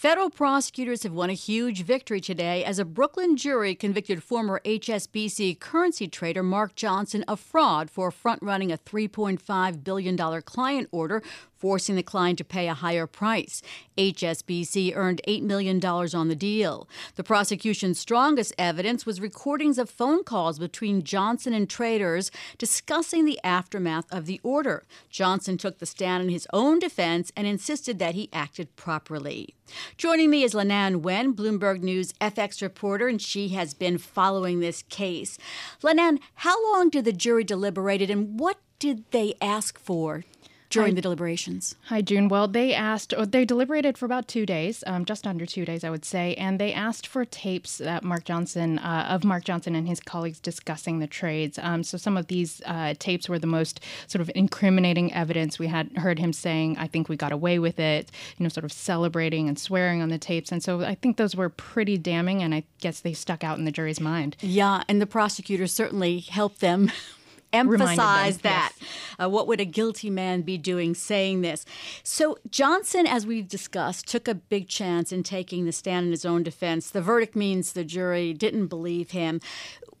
Federal prosecutors have won a huge victory today as a Brooklyn jury convicted former HSBC currency trader Mark Johnson of fraud for front running a $3.5 billion client order forcing the client to pay a higher price. HSBC earned $8 million on the deal. The prosecution's strongest evidence was recordings of phone calls between Johnson and traders discussing the aftermath of the order. Johnson took the stand in his own defense and insisted that he acted properly. Joining me is Lananh Nguyen, Bloomberg News FX reporter, and she has been following this case. Lananh, how long did the jury deliberate and what did they ask for during Hi. the deliberations? Hi, June. Well, they asked, or they deliberated for about two days, um, just under two days, I would say, and they asked for tapes that Mark Johnson uh, of Mark Johnson and his colleagues discussing the trades. Um, so some of these uh, tapes were the most sort of incriminating evidence. We had heard him saying, "I think we got away with it," you know, sort of celebrating and swearing on the tapes, and so I think those were pretty damning, and I guess they stuck out in the jury's mind. Yeah, and the prosecutors certainly helped them emphasize that. Yes. Uh, what would a guilty man be doing saying this? So, Johnson, as we've discussed, took a big chance in taking the stand in his own defense. The verdict means the jury didn't believe him.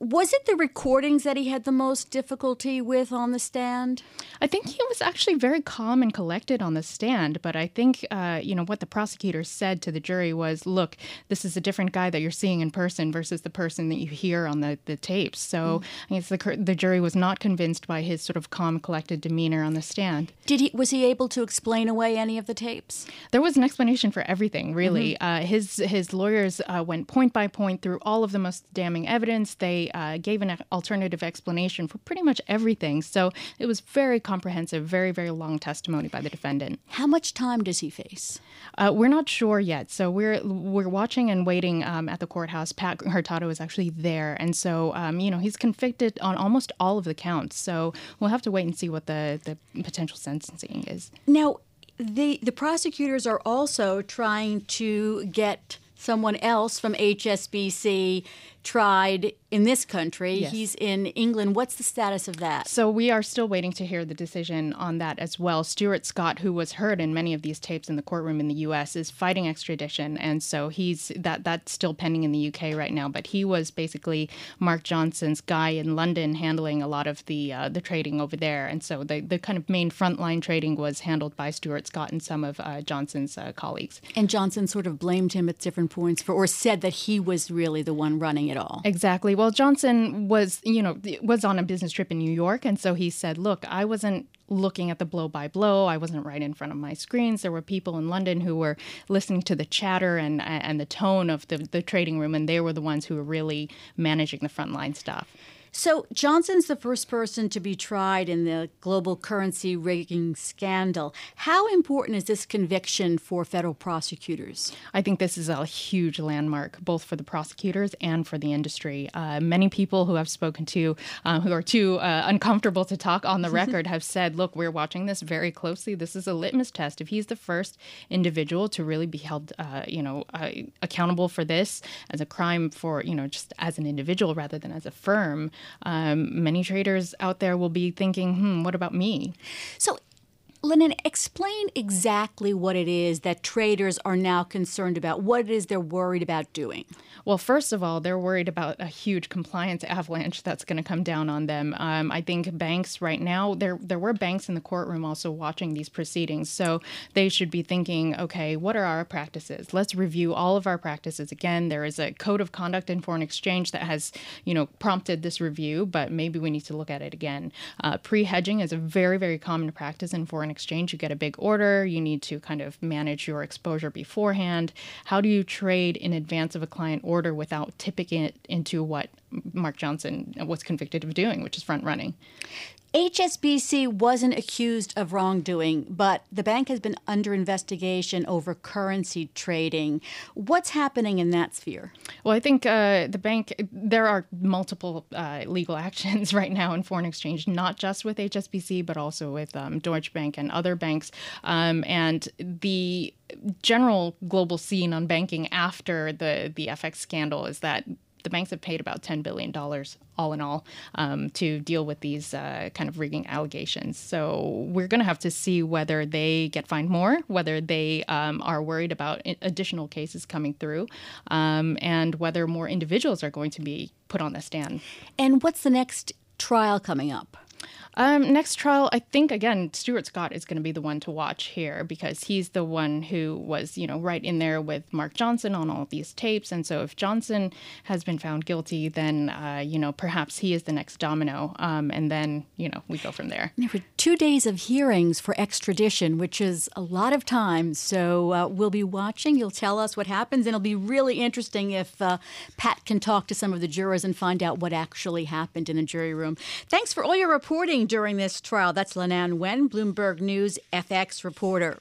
Was it the recordings that he had the most difficulty with on the stand? I think he was actually very calm and collected on the stand, but I think, uh, you know, what the prosecutor said to the jury was look, this is a different guy that you're seeing in person versus the person that you hear on the, the tapes. So mm. I guess the, the jury was not convinced by his sort of calm, collected demeanor on the stand. Did he, was he able to explain away any of the tapes? There was an explanation for everything, really. Mm-hmm. Uh, his, his lawyers uh, went point by point through all of the most damning evidence. They uh, gave an alternative explanation for pretty much everything. So it was very comprehensive, very, very long testimony by the defendant. How much time does he face? Uh, we're not sure yet. So we're we're watching and waiting um, at the courthouse. Pat Hurtado is actually there, and so um, you know he's convicted on almost all of the counts. So we'll have to wait and see what the the potential sentencing is. Now, the the prosecutors are also trying to get someone else from HSBC tried in this country. Yes. He's in England. What's the status of that? So we are still waiting to hear the decision on that as well. Stuart Scott, who was heard in many of these tapes in the courtroom in the U.S., is fighting extradition, and so he's that that's still pending in the U.K. right now. But he was basically Mark Johnson's guy in London, handling a lot of the uh, the trading over there, and so the the kind of main frontline trading was handled by Stuart Scott and some of uh, Johnson's uh, colleagues. And Johnson sort of blamed him at different points for, or said that he was really the one running it all. Exactly. Well, Johnson was, you know, was on a business trip in New York, and so he said, "Look, I wasn't looking at the blow by blow. I wasn't right in front of my screens. There were people in London who were listening to the chatter and and the tone of the the trading room, and they were the ones who were really managing the frontline stuff." So Johnson's the first person to be tried in the global currency rigging scandal. How important is this conviction for federal prosecutors? I think this is a huge landmark, both for the prosecutors and for the industry. Uh, many people who I've spoken to, uh, who are too uh, uncomfortable to talk on the record, have said, "Look, we're watching this very closely. This is a litmus test. If he's the first individual to really be held, uh, you know, uh, accountable for this as a crime for, you know, just as an individual rather than as a firm." Um, many traders out there will be thinking, hmm, what about me? So Lananh, explain exactly what it is that traders are now concerned about, what it is they're worried about doing. Well, first of all, they're worried about a huge compliance avalanche that's going to come down on them. Um, I think banks right now, there there were banks in the courtroom also watching these proceedings, so they should be thinking, okay, what are our practices? Let's review all of our practices again. There is a code of conduct in foreign exchange that has, you know, prompted this review, but maybe we need to look at it again. Uh, pre-hedging is a very very common practice in foreign exchange. You get a big order, you need to kind of manage your exposure beforehand. How do you trade in advance of a client order without tipping it into what Mark Johnson was convicted of doing, which is front running. HSBC wasn't accused of wrongdoing, but the bank has been under investigation over currency trading. What's happening in that sphere? Well, I think uh, the bank, there are multiple uh, legal actions right now in foreign exchange, not just with HSBC, but also with um, Deutsche Bank and other banks. Um, and the general global scene on banking after the, the FX scandal is that the banks have paid about $10 billion all in all um, to deal with these uh, kind of rigging allegations. So we're going to have to see whether they get fined more, whether they um, are worried about additional cases coming through, um, and whether more individuals are going to be put on the stand. And what's the next trial coming up? Um, next trial, I think again, Stuart Scott is going to be the one to watch here because he's the one who was, you know, right in there with Mark Johnson on all these tapes. And so if Johnson has been found guilty, then, uh, you know, perhaps he is the next domino. Um, and then, you know, we go from there. There were two days of hearings for extradition, which is a lot of time. So uh, we'll be watching. You'll tell us what happens. And it'll be really interesting if uh, Pat can talk to some of the jurors and find out what actually happened in the jury room. Thanks for all your reporting during this trial. That's Lananh Nguyen, Bloomberg News FX reporter.